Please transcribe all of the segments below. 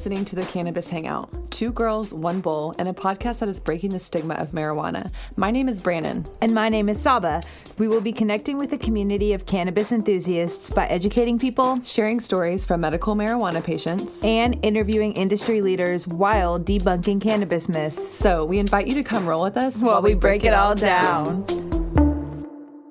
You're listening to the Cannabis Hangout two girls, one bowl, and a podcast that is breaking the stigma of marijuana. My name is Brannon. And my name is Saba. We will be connecting with a community of cannabis enthusiasts by educating people, sharing stories from medical marijuana patients, and interviewing industry leaders while debunking cannabis myths. So we invite you to come roll with us while, while we, break, break, it all down. down.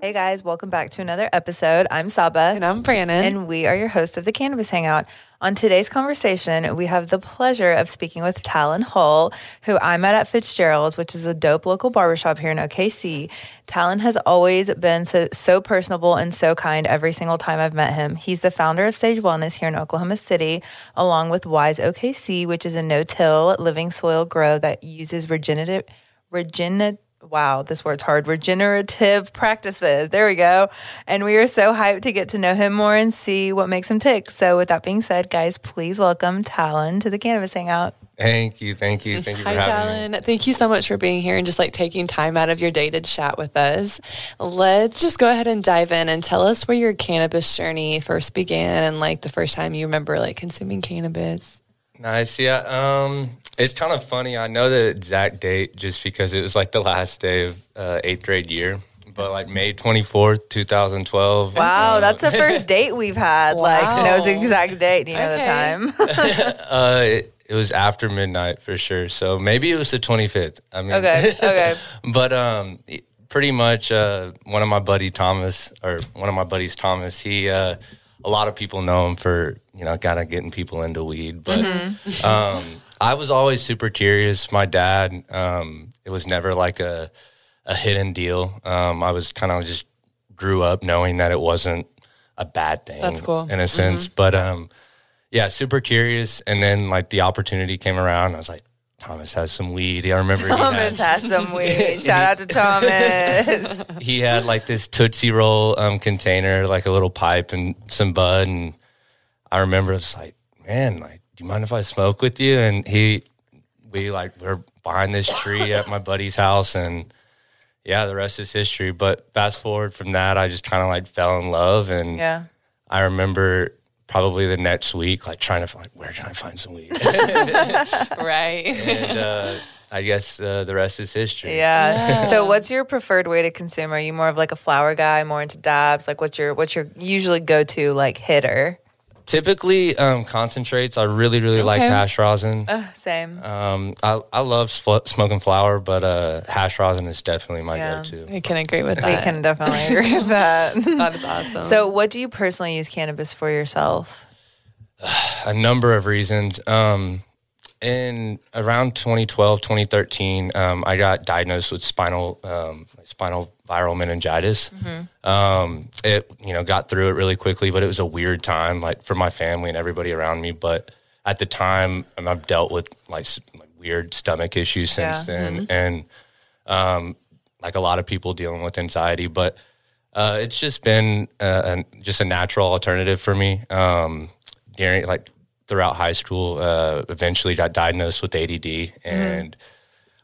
Hey guys, welcome back to another episode. I'm Saba. And I'm Brannon. And we are your hosts of the Cannabis Hangout. On today's conversation, we have the pleasure of speaking with Talon Hull, who I met at Fitzgerald's, which is a dope local barbershop here in OKC. Talon has always been so, so personable and so kind every single time I've met him. He's the founder of Sage Wellness here in Oklahoma City, along with Wise OKC, which is a no-till living soil grow that uses regenerative regenerative wow, this word's hard, regenerative practices. There we go. And we are so hyped to get to know him more and see what makes him tick. So, with that being said, guys, please welcome Talon to the Cannabis Hangout. Thank you. Thank you. Thank you for Hi, Talon. Me. Thank you so much for being here and just like taking time out of your day to chat with us. Let's just go ahead and dive in and tell us where your cannabis journey first began and like the first time you remember like consuming cannabis. Nice. Yeah. Um, it's kind of funny. I know the exact date just because it was like the last day of uh, eighth grade year. But like May 24th, 2012. Wow, uh, that's the first date we've had. Wow. Like, knows the exact date. Do you know the time? uh, it, it, was after midnight for sure. So maybe it was the 25th. I mean, okay, okay. but um, pretty much uh, one of my buddy Thomas, or one of my buddies Thomas, he, uh, a lot of people know him for, you know, kind of getting people into weed. But, mm-hmm. um, I was always super curious. My dad, um, it was never like a a hidden deal. Um, I was kind of just grew up knowing that it wasn't a bad thing. That's cool in a sense. Mm-hmm. But um, yeah, super curious. And then like the opportunity came around. I was like, Thomas has some weed. I remember Thomas had, has some weed. Shout out to Thomas. he had like this Tootsie Roll um, container, like a little pipe and some bud. And I remember it's like, man, like do you mind if I smoke with you? And he, we like, we're behind this tree at my buddy's house and yeah, the rest is history. But fast forward from that, I just kind of like fell in love. And yeah, I remember probably the next week, like trying to find, where can I find some weed? right. And, uh, I guess uh, the rest is history. Yeah. yeah. So, what's your preferred way to consume? Are you more of like a flower guy, more into dabs? Like, what's your what's your usually go to like hitter? Typically, um, concentrates. I really, really okay. like hash rosin. Uh, same. Um, I, I love sp- smoking flower, but uh, hash rosin is definitely my yeah. go-to. I can agree with that. We can definitely agree with that. that is awesome. So, what do you personally use cannabis for yourself? A number of reasons. Um, in around 2012, 2013, um, I got diagnosed with spinal um, spinal viral meningitis. Mm-hmm. Um, it you know got through it really quickly, but it was a weird time like for my family and everybody around me. But at the time, um, I've dealt with like, like weird stomach issues since yeah. then, mm-hmm. and um, like a lot of people dealing with anxiety. But uh, it's just been uh, just a natural alternative for me um, during like throughout high school. Uh, eventually, got diagnosed with ADD, mm-hmm. and mm-hmm.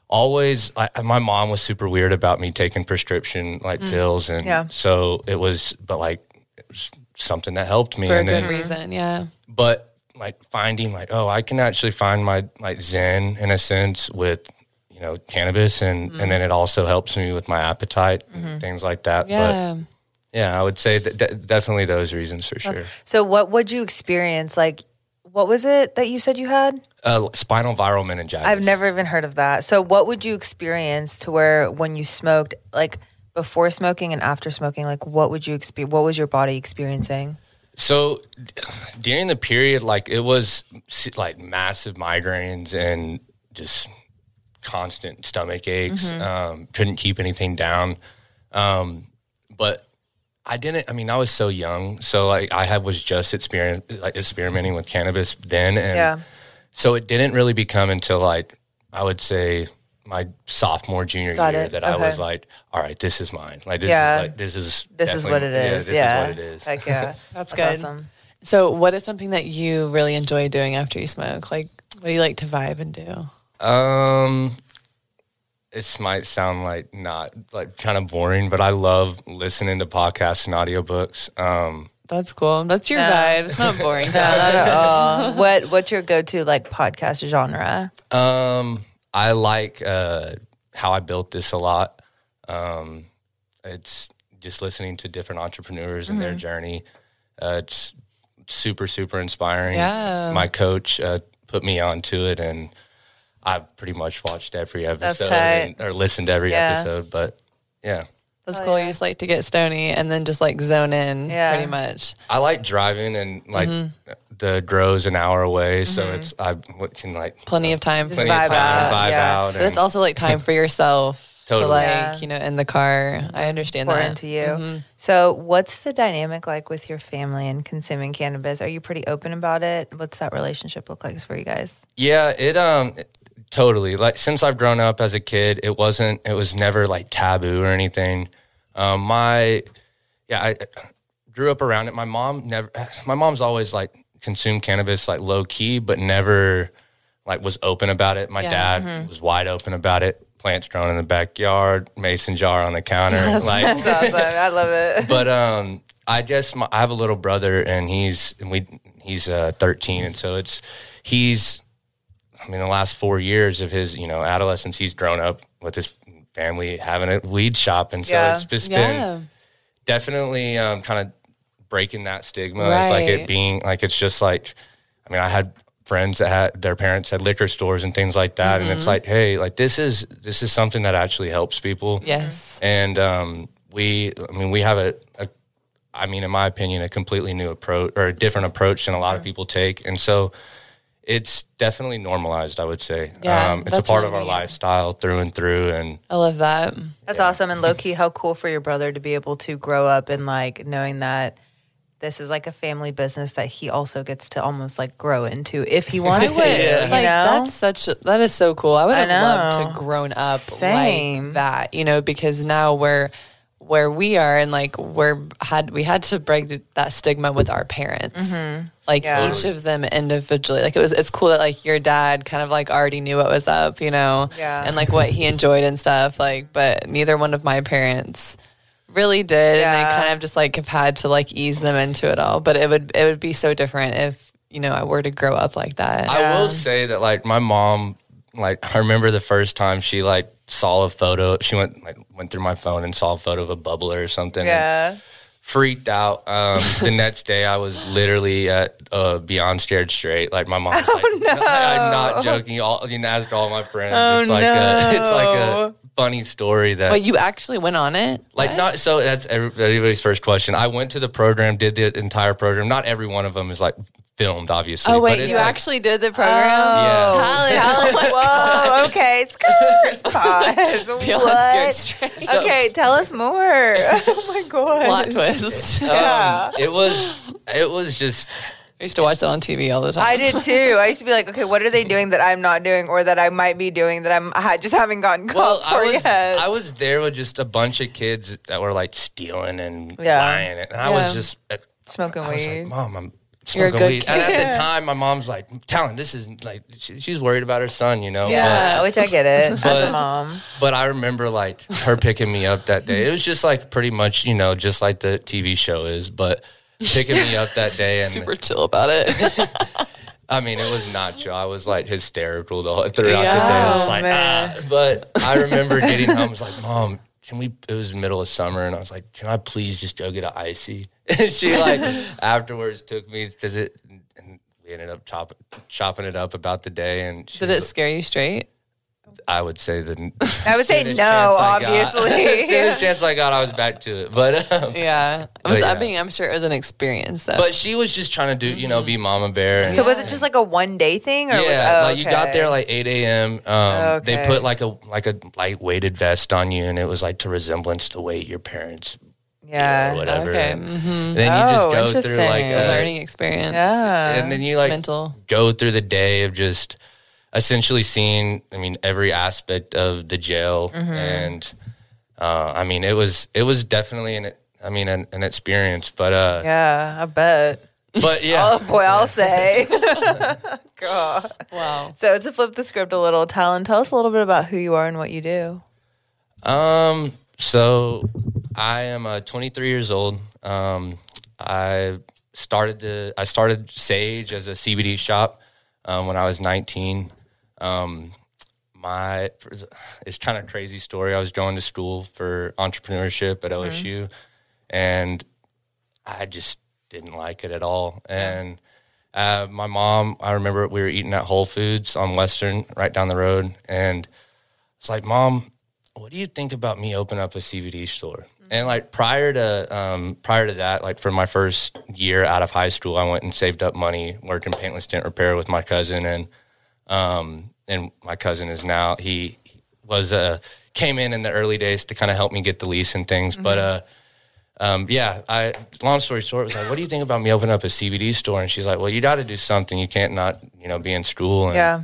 Always I, my mom was super weird about me taking prescription like mm. pills, and yeah. so it was, but like it was something that helped me for and a good then, reason, yeah. But like finding like oh, I can actually find my like zen in a sense with you know cannabis, and mm. and then it also helps me with my appetite mm-hmm. and things like that. Yeah. But, yeah, I would say that definitely those reasons for sure. So, what would you experience? Like, what was it that you said you had? Uh, spinal viral meningitis. I've never even heard of that. So, what would you experience to where when you smoked, like before smoking and after smoking, like what would you experience? What was your body experiencing? So, during the period, like it was like massive migraines and just constant stomach aches. Mm-hmm. Um, couldn't keep anything down. Um, but I didn't. I mean, I was so young, so like I had was just experiment like experimenting with cannabis then, and yeah. so it didn't really become until like I would say my sophomore junior Got year it. that okay. I was like, all right, this is mine. Like this yeah. is like this is this is what it is. Yeah, this yeah. is what it is. Heck yeah, that's, that's good. Awesome. So, what is something that you really enjoy doing after you smoke? Like, what do you like to vibe and do? Um, this might sound like not like kind of boring, but I love listening to podcasts and audiobooks. Um, That's cool. That's your vibe. It's not boring. No, not at all. what What's your go to like podcast genre? Um, I like uh, how I built this a lot. Um, it's just listening to different entrepreneurs and their journey. Uh, it's super super inspiring. Yeah. my coach uh, put me onto it, and I've pretty much watched every episode and, or listened to every Yeah. episode. But yeah, That's cool. You just like to get stony and then just like zone in Yeah. pretty much. I like driving, and like the grows an hour away, so it's I what can like Plenty of time. Plenty vibe of time out, to vibe yeah. out. But it's also like time for yourself to Totally. like, Yeah. you know, in the car. I understand Important that. to you. Mm-hmm. So, what's the dynamic like with your family and consuming cannabis? Are you pretty open about it? What's that relationship look like for you guys? Yeah, it um it- totally. Like since I've grown up as a kid, it wasn't it was never like taboo or anything. Um my yeah, I grew up around it. My mom never my mom's always like consumed cannabis like low key, but never like was open about it. My Yeah. dad was wide open about it. Plants grown in the backyard, mason jar on the counter. like That's awesome. I love it. but um, I guess my, I have a little brother, and he's and we he's uh, 13, and so it's he's. I mean, the last four years of his you know adolescence, he's grown up with his family having a weed shop, and so Yeah. it's just Yeah. been definitely um, kind of breaking that stigma. It's like it being like it's just like. I mean, I had friends that had their parents had liquor stores and things like that, and Mm-hmm. it's like, hey, like this is this is something that actually helps people Yes. and um, we i mean we have a, a i mean in my opinion a completely new approach or a different approach than a lot of people take and so it's definitely normalized i would say Yeah, um, it's a part really of our lifestyle through and through and I love that. That's awesome. And low key, how cool for your brother to be able to grow up and like knowing that this is like a family business that he also gets to almost like grow into if he wants to. Yeah. You Like know? that's such a, that is so cool. I would I have loved know. to grown up Same. like that, you know, because now we're where we are and like we're had we had to break that stigma with our parents. Mm-hmm. Like Yeah. each of them individually. Like it was it's cool that like your dad kind of like already knew what was up, you know, Yeah. and like what he enjoyed and stuff. Like, but neither one of my parents really did and Yeah. I kind of just like have had to like ease them into it all. But it would it would be so different if, you know, I were to grow up like that. i will say that like my mom like i remember the first time she like saw a photo she went like went through my phone and saw a photo of a bubbler or something and yeah. freaked out. Um, the next day, I was literally at uh, Beyond Scared Straight. Like my mom was like, "I'm not joking." All you know, asked all my friends. it's like a, it's like a funny story that. But you actually went on it? like not so that's everybody's first question. I went to the program, did the entire program. Not every one of them is like filmed, obviously. Oh wait, it's you like- actually did the program? Yeah. Talon. Whoa, okay. Skirt. Pause. What? Scared Straight. Okay, tell us more. Oh my god. Plot twist. Yeah. Um, it was it was just I used to watch that on TV all the time. I did too. I used to be like, okay, what are they doing that I'm not doing, or that I might be doing that I'm I just haven't gotten caught Well, for I was yet? I was there with just a bunch of kids that were like stealing and Yeah. lying, and I Yeah. was just uh, Smoking I was weed. like, Mom, I'm You're a smoking good weed. And at the time, my mom's like, Talon, this is like she, she's worried about her son, you know. yeah, which I get it as a But- mom. But, but I remember like her picking me up that day. It was just like pretty much, you know, just like the TV show is, but picking me up that day and super chill about it. I mean, it was not chill. I was like hysterical the whole, throughout the day. Yeah. I was Oh, like, man. ah. But I remember getting home. I was like, Mom, can we? It was middle of summer, and I was like, Can I please just go get an icy? And she like afterwards took me because it, and we ended up chop, chopping it up about the day. And she Did it scare you straight? I would say that. I would say no, chance got- obviously. as soon as chance I got, I was back to it. But um, Yeah. But Was, yeah. I mean, I'm sure it was an experience though. but she was just trying to do, you know, be Mama Bear. And, So was it just like a one day thing, or yeah, was, oh, like you got there like eight a.m. Um, They put like a like a light weighted vest on you, and it was like to resemblance to weight your parents yeah, or yeah, whatever. okay. And hmm then you just Oh, go through like. A a, learning experience. yeah. and then you like Mental. go through the day of just essentially seeing. I mean, every aspect of the jail, Mm-hmm. and uh, I mean, it was it was definitely an I mean an, an experience, but uh, yeah, I bet. but yeah. Oh boy, I'll say. God. Wow. So to flip the script a little, Talon, tell us a little bit about who you are and what you do. Um, so I am uh, 23 years old. Um, I started the I started Sage as a CBD shop um, when I was 19. Um, my it's kind of crazy story. I was going to school for entrepreneurship at LSU, and I just didn't like it at all. And uh, my mom, I remember we were eating at Whole Foods on Western, right down the road, and it's like, Mom, what do you think about me opening up a CBD store? And like prior to um, prior to that, like for my first year out of high school, I went and saved up money working paintless dent repair with my cousin, and um, and my cousin is now he was uh came in in the early days to kind of help me get the lease and things, but uh. Um, yeah, I long story short it was like, what do you think about me opening up a CBD store? And she's like, well, you got to do something. You can't not, you know, be in school. And Yeah.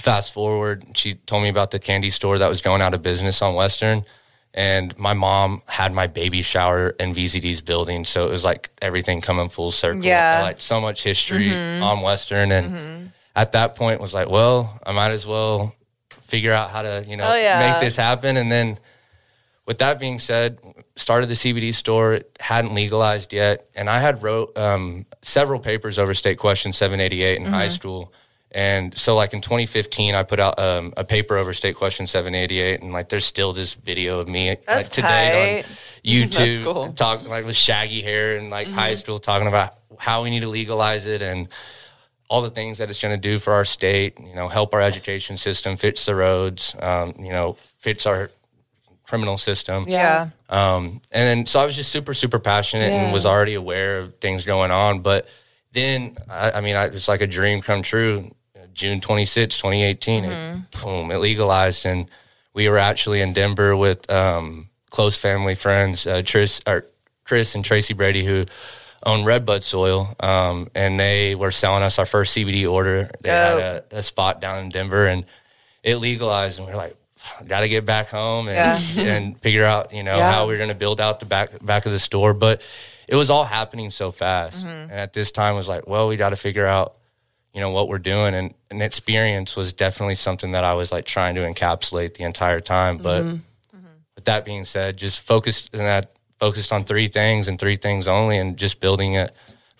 fast forward, she told me about the candy store that was going out of business on Western. And my mom had my baby shower in VZD's building. So it was like everything coming full circle. Yeah. Like so much history on Western. And at that point was like, well, I might as well figure out how to, you know, Oh, yeah. make this happen. And then with that being said, started the CBD store. It hadn't legalized yet, and I had wrote um, several papers over state question 788 in Mm-hmm. high school. And so, like in 2015, I put out um, a paper over state question 788, and like there's still this video of me like today tight. on YouTube, cool. talking like with shaggy hair and like high school, talking about how we need to legalize it and all the things that it's going to do for our state. You know, help our education system, fix the roads. Um, you know, fix our criminal system. Yeah. Um, and then so I was just super, super passionate Yeah. and was already aware of things going on. But then, I, I mean, I, it was like a dream come true. June 26, 2018, it, boom, it legalized. And we were actually in Denver with um, close family friends, uh, Tris, or Chris and Tracy Brady, who own Redbud Soil. Um, and they were selling us our first CBD order. They had a, a spot down in Denver and it legalized. And we are like, got to get back home and, and figure out, you know, Yeah. how we're going to build out the back back of the store. But it was all happening so fast. And at this time, it was like, well, we got to figure out, you know, what we're doing. And, and experience was definitely something that I was like trying to encapsulate the entire time. But with that being said, just focused in that focused on three things and three things only, and just building a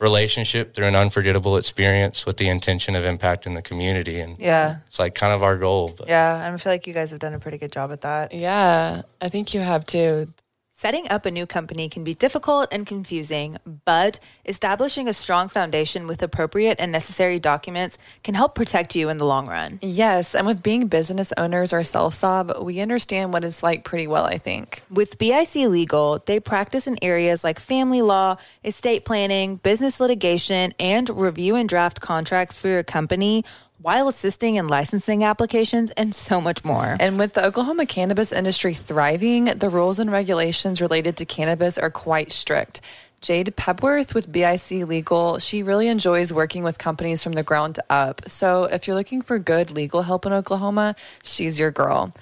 relationship through an unforgettable experience with the intention of impacting the community. And Yeah. it's like kind of our goal. But Yeah. I feel like you guys have done a pretty good job at that. Yeah, I think you have too. Setting up a new company can be difficult and confusing, but establishing a strong foundation with appropriate and necessary documents can help protect you in the long run. Yes, and with being business owners ourselves, Sob, we understand what it's like pretty well, I think. With BIC Legal, they practice in areas like family law, estate planning, business litigation, and review and draft contracts for your company while assisting in licensing applications and so much more. And with the Oklahoma cannabis industry thriving, the rules and regulations related to cannabis are quite strict. Jade Pepworth with BIC Legal, she really enjoys working with companies from the ground up. So if you're looking for good legal help in Oklahoma, she's your girl.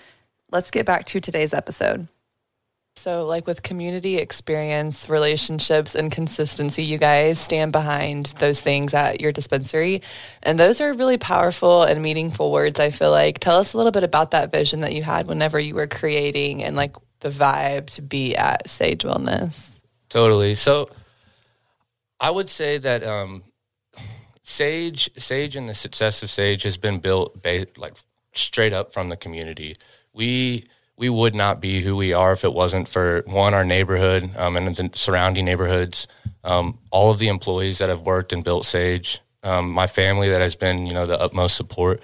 Let's get back to today's episode. So, like with community experience, relationships, and consistency, you guys stand behind those things at your dispensary. And those are really powerful and meaningful words, I feel like. Tell us a little bit about that vision that you had whenever you were creating and like the vibe to be at Sage Wellness. Totally. So I would say that um, Sage, Sage, and the success of Sage has been built ba- like straight up from the community. We we would not be who we are if it wasn't for one our neighborhood um, and the surrounding neighborhoods, um, all of the employees that have worked and built Sage, um, my family that has been you know the utmost support.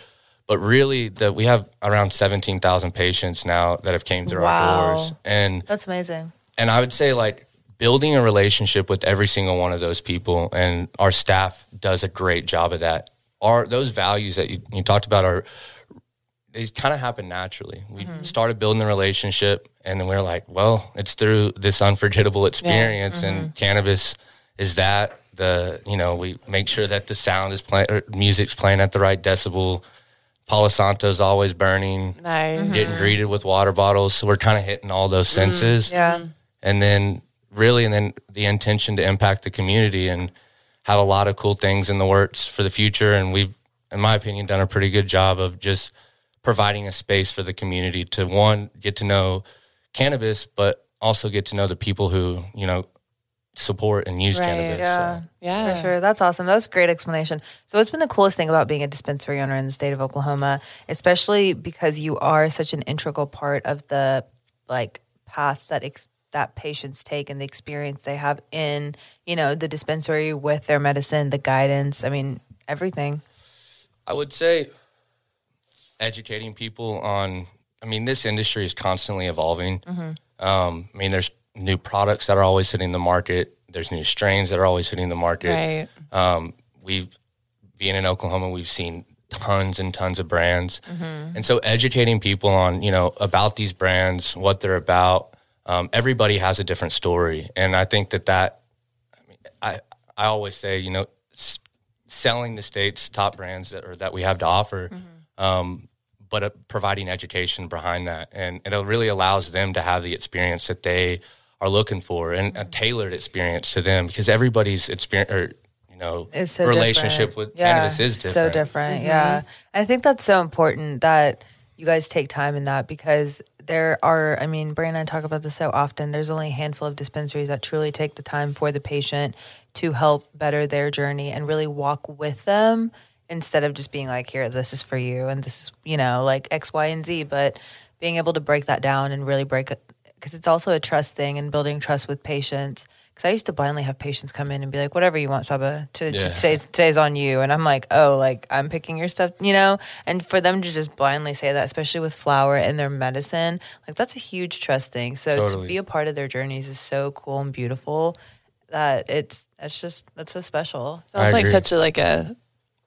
But really, that we have around seventeen thousand patients now that have came through Wow. our doors, and That's amazing. and I would say like building a relationship with every single one of those people and our staff does a great job of that. Are those values that you, you talked about are they kind of happened naturally. We mm-hmm. started building the relationship and then we are like, well, it's through this unforgettable experience and mm-hmm. cannabis is that the you know, we make sure that the sound is playing music's playing at the right decibel. Palo Santo's always burning Nice. getting mm-hmm. greeted with water bottles. So we're kind of hitting all those mm, senses. Yeah. And then really, and then the intention to impact the community and have a lot of cool things in the works for the future. And we've, in my opinion, done a pretty good job of just providing a space for the community to one, get to know cannabis, but also get to know the people who, you know, support and use Right, cannabis. Yeah. So. Yeah. For sure. That's awesome. That was a great explanation. So, what's been the coolest thing about being a dispensary owner in the state of Oklahoma, especially because you are such an integral part of the like path that ex- that patients take and the experience they have in, you know, the dispensary with their medicine, the guidance, I mean, everything. I would say educating people on. I mean, this industry is constantly evolving. Um, I mean, there's new products that are always hitting the market. There's new strains that are always hitting the market. Right. Um, we've being in Oklahoma, we've seen tons and tons of brands, and so educating people on you know about these brands, what they're about. Um, everybody has a different story, and I think that that I mean, I I always say you know s- selling the state's top brands that or that we have to offer. Um, but uh, providing education behind that, and it really allows them to have the experience that they are looking for, and a tailored experience to them, because everybody's experience, or you know, is so relationship different. with cannabis is different. So different. Yeah. I think that's so important that you guys take time in that because there are, I mean, Brannon and I talk about this so often. There's only a handful of dispensaries that truly take the time for the patient to help better their journey and really walk with them instead of just being like, here, this is for you. And this is, you know, like X, Y, and Z. But being able to break that down and really break it, because it's also a trust thing and building trust with patients. Because I used to blindly have patients come in and be like, "Whatever you want, Saba. To, Yeah. Today's today's on you." And I'm like, "Oh, like I'm picking your stuff, you know." And for them to just blindly say that, especially with flower and their medicine, like that's a huge trust thing. So to be a part of their journeys is so cool and beautiful. That it's it's just that's so special. I Sounds like such a like a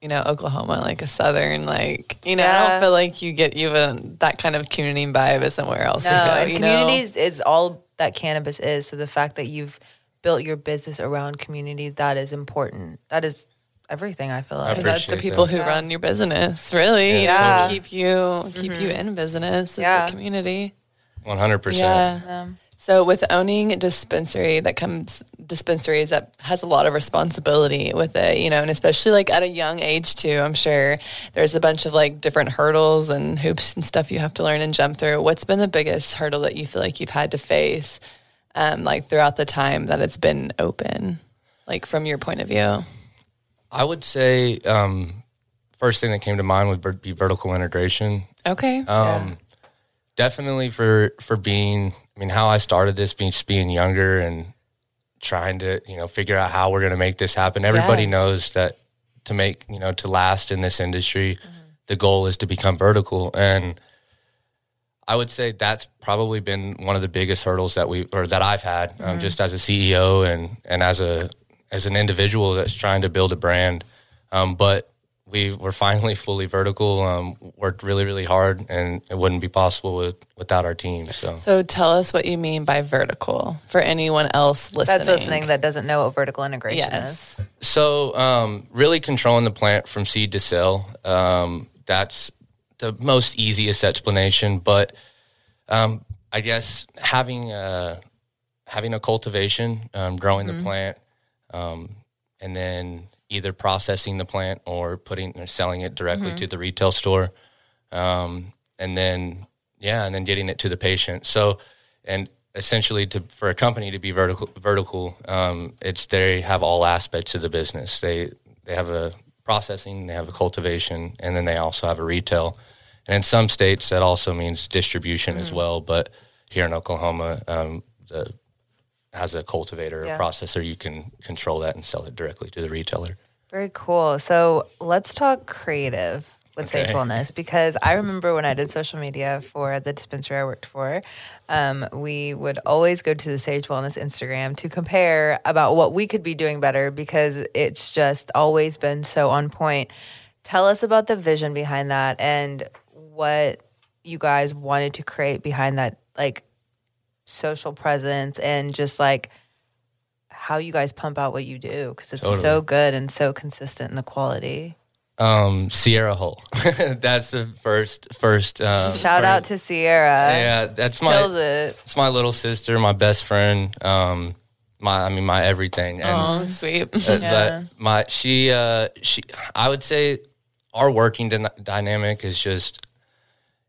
you know Oklahoma like a southern like you know I don't feel like you get even that kind of community vibe as somewhere else. No, you go, and you know? communities is all that cannabis is. So the fact that you've built your business around community, that is important. That is everything. I feel like. And that's the people that. who run your business, really. Yeah. You know, keep you keep you mm-hmm. in business. Is Yeah. the community. One hundred percent. Yeah. So with owning a dispensary that comes dispensaries that has a lot of responsibility with it, you know, and especially like at a young age too, I'm sure there's a bunch of like different hurdles and hoops and stuff you have to learn and jump through. What's been the biggest hurdle that you feel like you've had to face um, like throughout the time that it's been open? Like from your point of view. I would say um, first thing that came to mind would be vertical integration. Okay. Um, Definitely for for being. I mean, how I started this, being being younger and trying to you know figure out how we're going to make this happen. Everybody Yeah. knows that to make you know to last in this industry, the goal is to become vertical and. I would say that's probably been one of the biggest hurdles that we or that I've had um, just as a CEO and and as a as an individual that's trying to build a brand. Um, but we were finally fully vertical. Um, worked really really hard, and it wouldn't be possible with, without our team. So so tell us what you mean by vertical for anyone else listening. That's listening that doesn't know what vertical integration is. So, um, really controlling the plant from seed to sale. Um, that's the most easiest explanation, but um, I guess having a, having a cultivation, um, growing the plant, um, and then either processing the plant or putting or selling it directly to the retail store, um, and then yeah, and then getting it to the patient. So, and essentially, to for a company to be vertical, vertical, um, it's they have all aspects of the business. They they have a processing, they have a cultivation, and then they also have a retail. And in some states, that also means distribution as well. But here in Oklahoma, um, the as a cultivator or Yeah. processor, you can control that and sell it directly to the retailer. Very cool. So let's talk creative with Sage Okay. Wellness because I remember when I did social media for the dispensary I worked for, um, we would always go to the Sage Wellness Instagram to compare about what we could be doing better because it's just always been so on point. Tell us about the vision behind that and what you guys wanted to create behind that, like social presence and just like how you guys pump out what you do because it's so good and so consistent in the quality. Um, Sierra Hull. that's the first first. Um, Shout first- out to Sierra. Yeah, that's Kills my it. it's my little sister, my best friend, um, my I mean my everything. And Oh, sweet. uh, but my she uh she I would say our working dyna- dynamic is just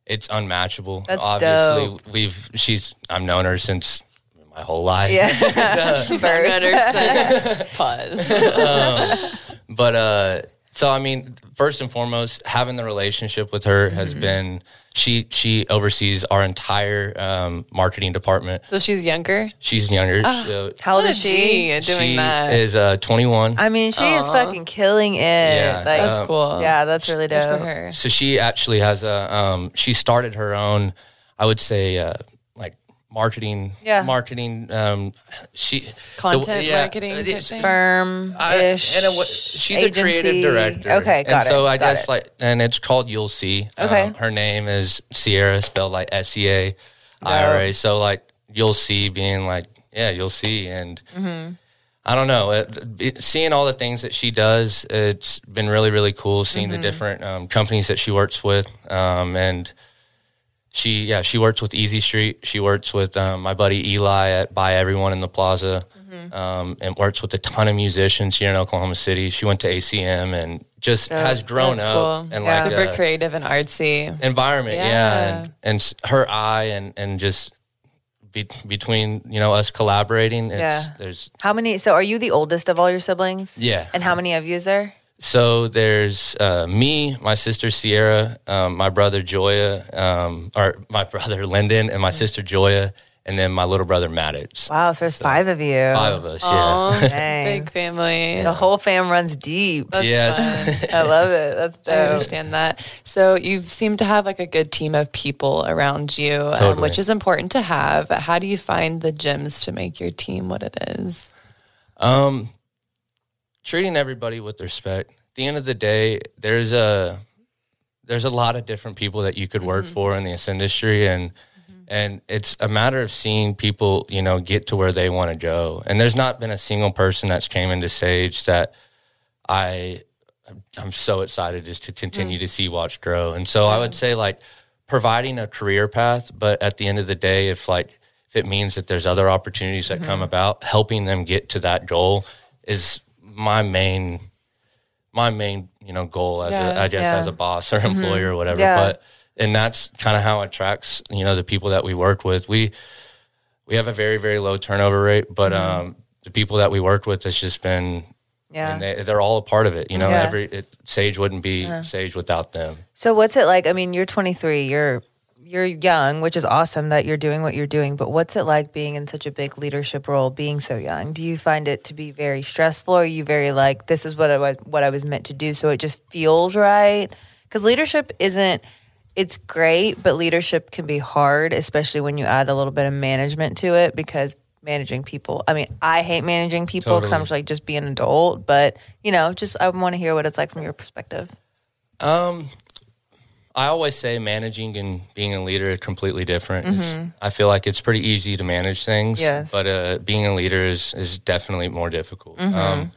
it's unmatchable. That's Obviously, dope. we've she's I've known her since my whole life. Yeah. Pause. but uh so I mean, first and foremost, having the relationship with her has been she she oversees our entire um, marketing department. So she's younger. She's younger. so How old is she? G doing she that. is uh 21. I mean, she is fucking killing it. Yeah, like, that's That's cool. Yeah, that's really Good dope. for her. So she actually has a um she started her own I would say uh like marketing Yeah. marketing um she Content marketing type it's- thing? Firm ish. in a way- she's a creative director. Okay, got and it. So I got guess it. like, and it's called You'll See. Okay. Um, her name is Sierra, spelled like S E A I R A. So like You'll See being like, yeah, you'll see. And Mm-hmm. I don't know, it, it- seeing all the things that she does, it's been really, really cool seeing Mm-hmm. the different um, companies that she works with. Um, and she, yeah, she works with Easy Street. She works with um, my buddy Eli at Buy Everyone in the Plaza, Mm-hmm. um, and works with a ton of musicians here in Oklahoma City. She went to ACM and just has grown up cool. and Yeah. like Super a creative and artsy. environment, yeah, Yeah. and, and her eye and and just be, between you know us collaborating, it's, Yeah. there's How many? So, are you the oldest of all your siblings? Yeah. And how many of you is there? So there's uh, me, my sister Sierra, um, my brother Joya, um, or my brother Lyndon, and my sister Joya, and then my little brother Maddox. Wow, so there's five of you. Five of us, yeah. Dang. Big family. The whole fam runs deep. yes. I love it. That's I understand that. So you seem to have like a good team of people around you, um, which is important to have. How do you find the gems to make your team what it is? Um, treating everybody with respect. At the end of the day, there's a there's a lot of different people that you could work mm-hmm. for in this industry, and mm-hmm. and it's a matter of seeing people, you know, get to where they want to go. And there's not been a single person that's came into Sage that I I'm so excited just to continue mm. to see Watch grow. And so I would say like providing a career path, but at the end of the day, if like if it means that there's other opportunities that come mm-hmm. about, helping them get to that goal is my main my main you know goal as a, Yeah, I guess yeah. as a boss or employee or whatever. Yeah. But and that's kind of how it tracks you know the people that we work with. We we have a very very low turnover rate, but um, the people that we work with has just been Yeah. and they, they're all a part of it. You know, Yeah. every it, Sage wouldn't be Sage without them. So what's it like? I mean, you're 23. You're you're young, which is awesome that you're doing what you're doing. But what's it like being in such a big leadership role, being so young? Do you find it to be very stressful? Or are you very like this is what I was what I was meant to do, so it just feels right? Because leadership isn't. It's great, but leadership can be hard, especially when you add a little bit of management to it. Because managing people, I mean, I hate managing people because I'm just like just be an adult. But you know, just I want to hear what it's like from your perspective. Um, I always say managing and being a leader are completely different. It's, I feel like it's pretty easy to manage things, Yes. but uh, being a leader is is definitely more difficult. Um,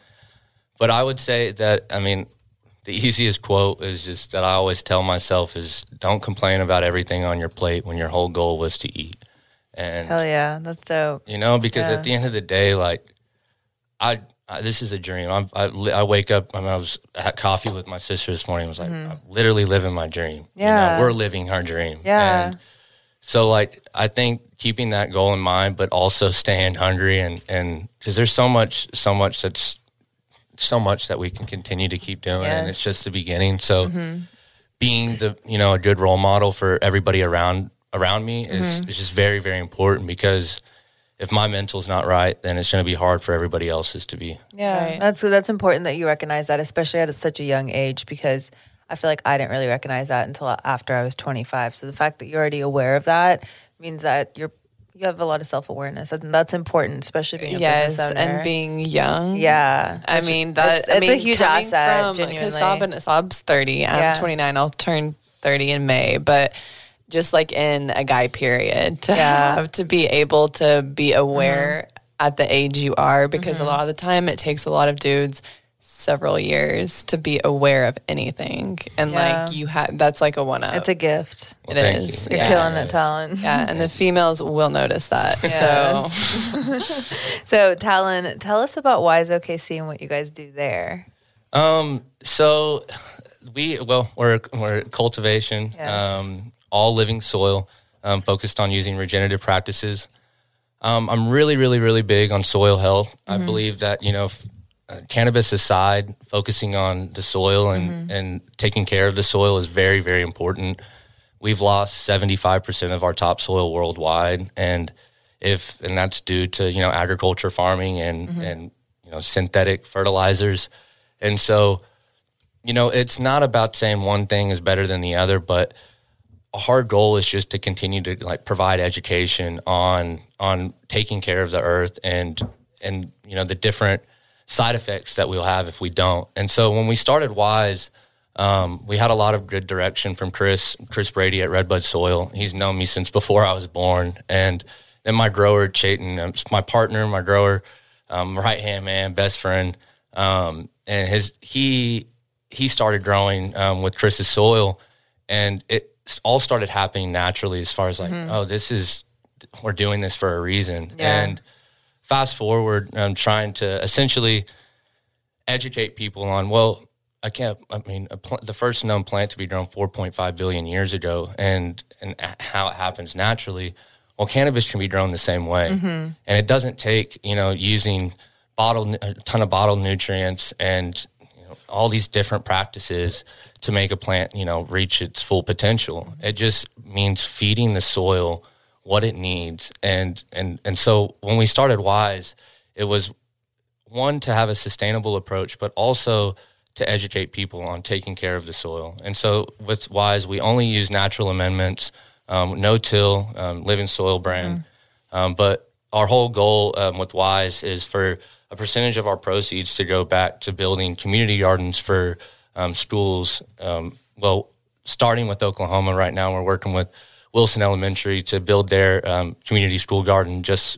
but I would say that I mean, the easiest quote is just that I always tell myself is don't complain about everything on your plate when your whole goal was to eat. And Hell yeah, that's dope. you know because Yeah. at the end of the day like i, I this is a dream. I'm, I, I wake up I, mean, I was had coffee with my sister this morning. I was like mm-hmm. i'm literally living my dream. You know, Yeah. we're living our dream. Yeah. and so like i think keeping that goal in mind but also staying hungry and and because there's so much so much that's so much that we can continue to keep doing and it's just the beginning. So mm-hmm. being the you know a good role model for everybody around around me is, mm-hmm. is just very very important because if my mental's not right then it's going to be hard for everybody else's to be Yeah, Right. that's that's important that you recognize that, especially at such a young age, because I feel like I didn't really recognize that until after I was 25. So the fact that you're already aware of that means that you're you have a lot of self awareness, and that's important, especially being a yes, business owner. and being young. yeah, I mean that. it's, I it's mean, a huge asset. From, genuinely, Because Sob and Sob's thirty. I'm Yeah. 29. I'll turn 30 in May, but just like in a guy period, to Yeah. have to be able to be aware at the age you are, because a lot of the time it takes a lot of dudes several years to be aware of anything, and Yeah. like you have that's like a one up. it's a gift. It Well, thank is. you. You're Yeah. killing it, Talon. yeah, and the females will notice that. Yes. So So, Talon, tell us about Wise OKC and what you guys do there. um so we well we're we're cultivation Yes. um all living soil um focused on using regenerative practices. Um, I'm really, really, really big on soil health. I believe that you know, f- uh, cannabis aside, focusing on the soil and and taking care of the soil is very, very important. We've lost 75 percent of our topsoil worldwide, and if and that's due to you know agriculture, farming, and and you know synthetic fertilizers, and so you know it's not about saying one thing is better than the other, but hard goal is just to continue to like provide education on on taking care of the earth and and you know the different side effects that we'll have if we don't. And so when we started Wise, um, we had a lot of good direction from Chris Chris Brady at Redbud Soil. He's known me since before I was born, and then my grower Chayton, um, my partner, my grower, um, right hand man, best friend, um, and his he he started growing um, with Chris's soil, and it all started happening naturally as far as like, mm-hmm. oh, this is we're doing this for a reason, Yeah. and fast forward, I'm trying to essentially educate people on well. I can't. I mean, a pl- the first known plant to be grown 4.5 billion years ago, and and how it happens naturally. Well, cannabis can be grown the same way, mm-hmm. and it doesn't take you know using bottled a ton of bottled nutrients and you know, all these different practices to make a plant you know reach its full potential. It just means feeding the soil what it needs, and and and so when we started Wise, it was one to have a sustainable approach, but also to educate people on taking care of the soil. And so with Wise, we only use natural amendments, um, no till, um, living soil brand. Um, but our whole goal um, with Wise is for a percentage of our proceeds to go back to building community gardens for um, schools. Um, well, starting with Oklahoma right now, we're working with Wilson Elementary to build their um, community school garden just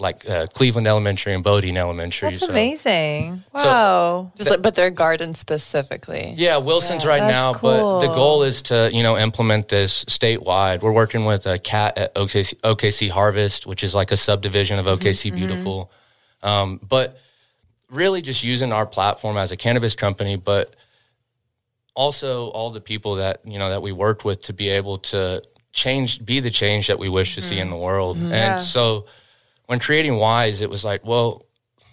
like uh, Cleveland Elementary and Bodine Elementary. That's So- amazing. So- Wow. Just like, but their garden specifically. Yeah, Wilson's right that's now, but the goal is to you know implement this statewide. We're working with a cat at OKC, OKC Harvest, which is like a subdivision of OKC Beautiful, um, but really just using our platform as a cannabis company, but also all the people that you know that we work with to be able to change, be the change that we wish to see in mm-hmm. the world. Mm-hmm. Yeah. And so when creating Wise, it was like, well,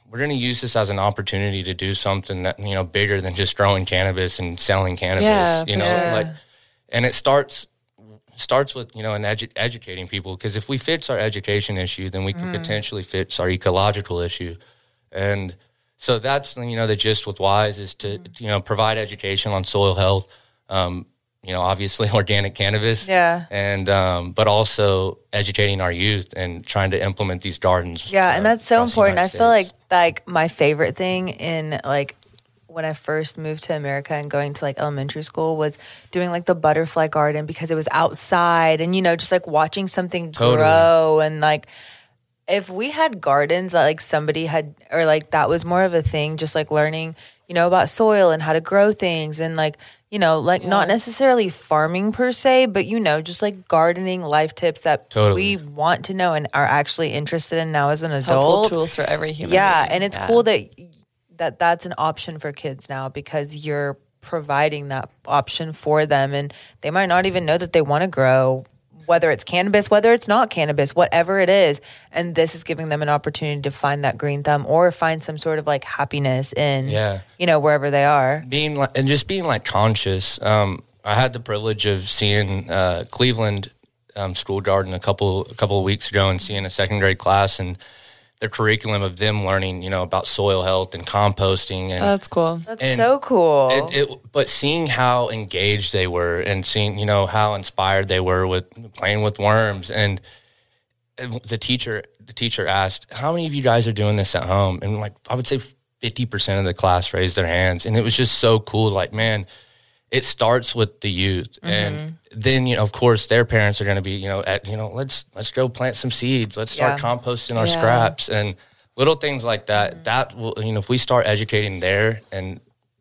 we're going to use this as an opportunity to do something that you know bigger than just growing cannabis and selling cannabis. Yeah, you know, sure. like, and it starts starts with you know an edu- educating people because if we fix our education issue, then we can mm. potentially fix our ecological issue, and so that's you know the gist with Wise is to you know provide education on soil health. Um, you know, obviously organic cannabis, Yeah. and um, but also educating our youth and trying to implement these gardens. Yeah, uh, and that's so important. I feel like like my favorite thing in like when I first moved to America and going to like elementary school was doing like the butterfly garden because it was outside and you know just like watching something Totally. grow and like if we had gardens that like somebody had or like that was more of a thing just like learning you know about soil and how to grow things and like you know like not necessarily farming per se but you know just like gardening life tips that Totally. we want to know and are actually interested in now as an Helpful adult tools for every human. yeah being. and it's Yeah. cool that that that's an option for kids now because you're providing that option for them and they might not even know that they want to grow whether it's cannabis whether it's not cannabis whatever it is and this is giving them an opportunity to find that green thumb or find some sort of like happiness in Yeah. you know wherever they are being like, and just being like conscious. Um, I had the privilege of seeing uh, Cleveland um, School Garden a couple a couple of weeks ago and seeing a second grade class and the curriculum of them learning, you know, about soil health and composting and Oh, that's cool. that's so cool it, it, but seeing how engaged they were and seeing, you know, how inspired they were with playing with worms and and the teacher, the teacher asked, how many of you guys are doing this at home? And like, I would say 50% of the class raised their hands. And it was just so cool. Like, man, it starts with the youth. And then, you know, of course their parents are going to be, you know, at, you know, let's, let's go plant some seeds. Let's start Yeah. composting our Yeah. scraps and little things like that. That will, you know, if we start educating there and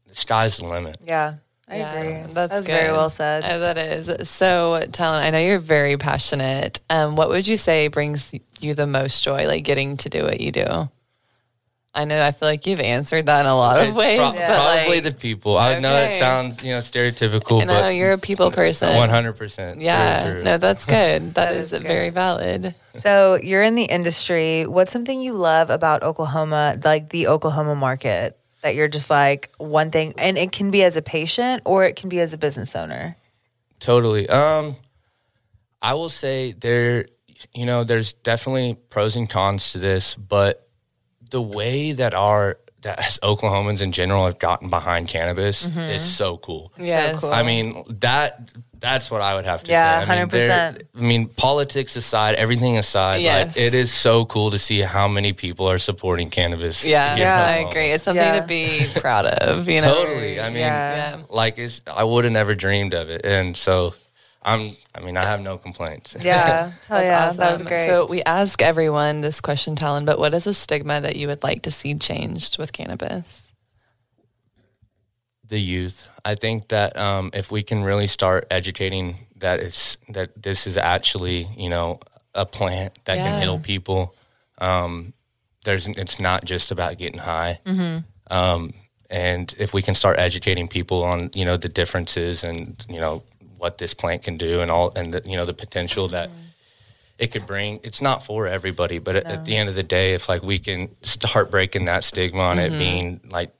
the sky's the limit. yeah i Yeah, agree That's, that's very well said Uh, that is. So, Talon, I know you're very passionate. Um, what would you say brings you the most joy, like getting to do what you do? I know. I feel like you've answered that in a lot of It's ways, pro- but probably like, the people. I know it sounds you know stereotypical, you know, but you're a people person. one hundred percent. Yeah, no, that's good. that is, is very valid. So you're in the industry. What's something you love about Oklahoma, like the Oklahoma market, that you're just like one thing, and it can be as a patient or it can be as a business owner. Totally. Um, I will say there, you know, there's definitely pros and cons to this, but the way that our that as Oklahomans in general have gotten behind cannabis is mm-hmm. so cool. Yes. cool. I mean that that's what I would have to Yeah, say. I mean, 100%. I mean, politics aside, everything aside, Yes. like it is so cool to see how many people are supporting cannabis. Yeah, yeah, I agree. It's something Yeah. to be proud of. You know, Totally. I mean, Yeah. yeah. like it's I would have never dreamed of it, and so I'm. I mean, I have no complaints. Yeah, hell That's yeah, awesome. that was great. So we ask everyone this question, Talon, but what is a stigma that you would like to see changed with cannabis? the youth. I think that um, if we can really start educating that it's that this is actually you know a plant that Yeah. can heal people. Um, there's it's not just about getting high. Um, and if we can start educating people on you know the differences and you know what this plant can do and all and the, you know the potential that it could bring it's not for everybody but at, at the end of the day if like we can start breaking that stigma on it mm-hmm. being like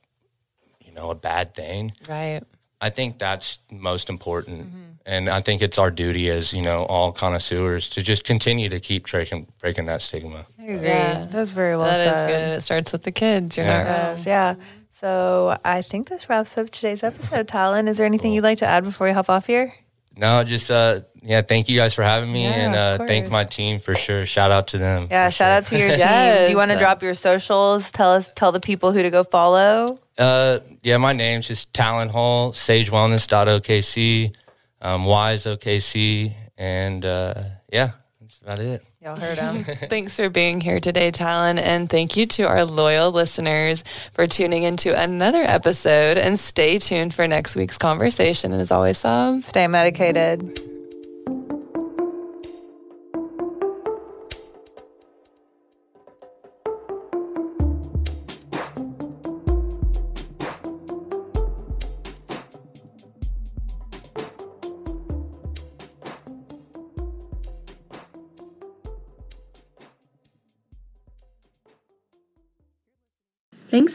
you know a bad thing Right. I think that's most important. Mm-hmm. And I think it's our duty as, you know, all connoisseurs to just continue to keep breaking, breaking that stigma. I agree. Yeah. That was very well That is said. good. It starts with the kids. You're Yeah. not wrong. Yes, yeah. So I think this wraps up today's episode. Talon, is there anything you'd like to add before we hop off here? No, just, uh, yeah, thank you guys for having me Yeah, and uh, thank my team for sure. Shout out to them. Yeah, shout sure. out to your team. Yes. Do you want to drop your socials? Tell us, tell the people who to go follow. Uh, yeah, my name's just Talon Hull, sagewellness.okc, um, Wise OKC, and uh, yeah, that's about it. Y'all heard him. Thanks for being here today, Talon. And thank you to our loyal listeners for tuning into another episode. And stay tuned for next week's conversation. And as always, Sobs. Stay medicated.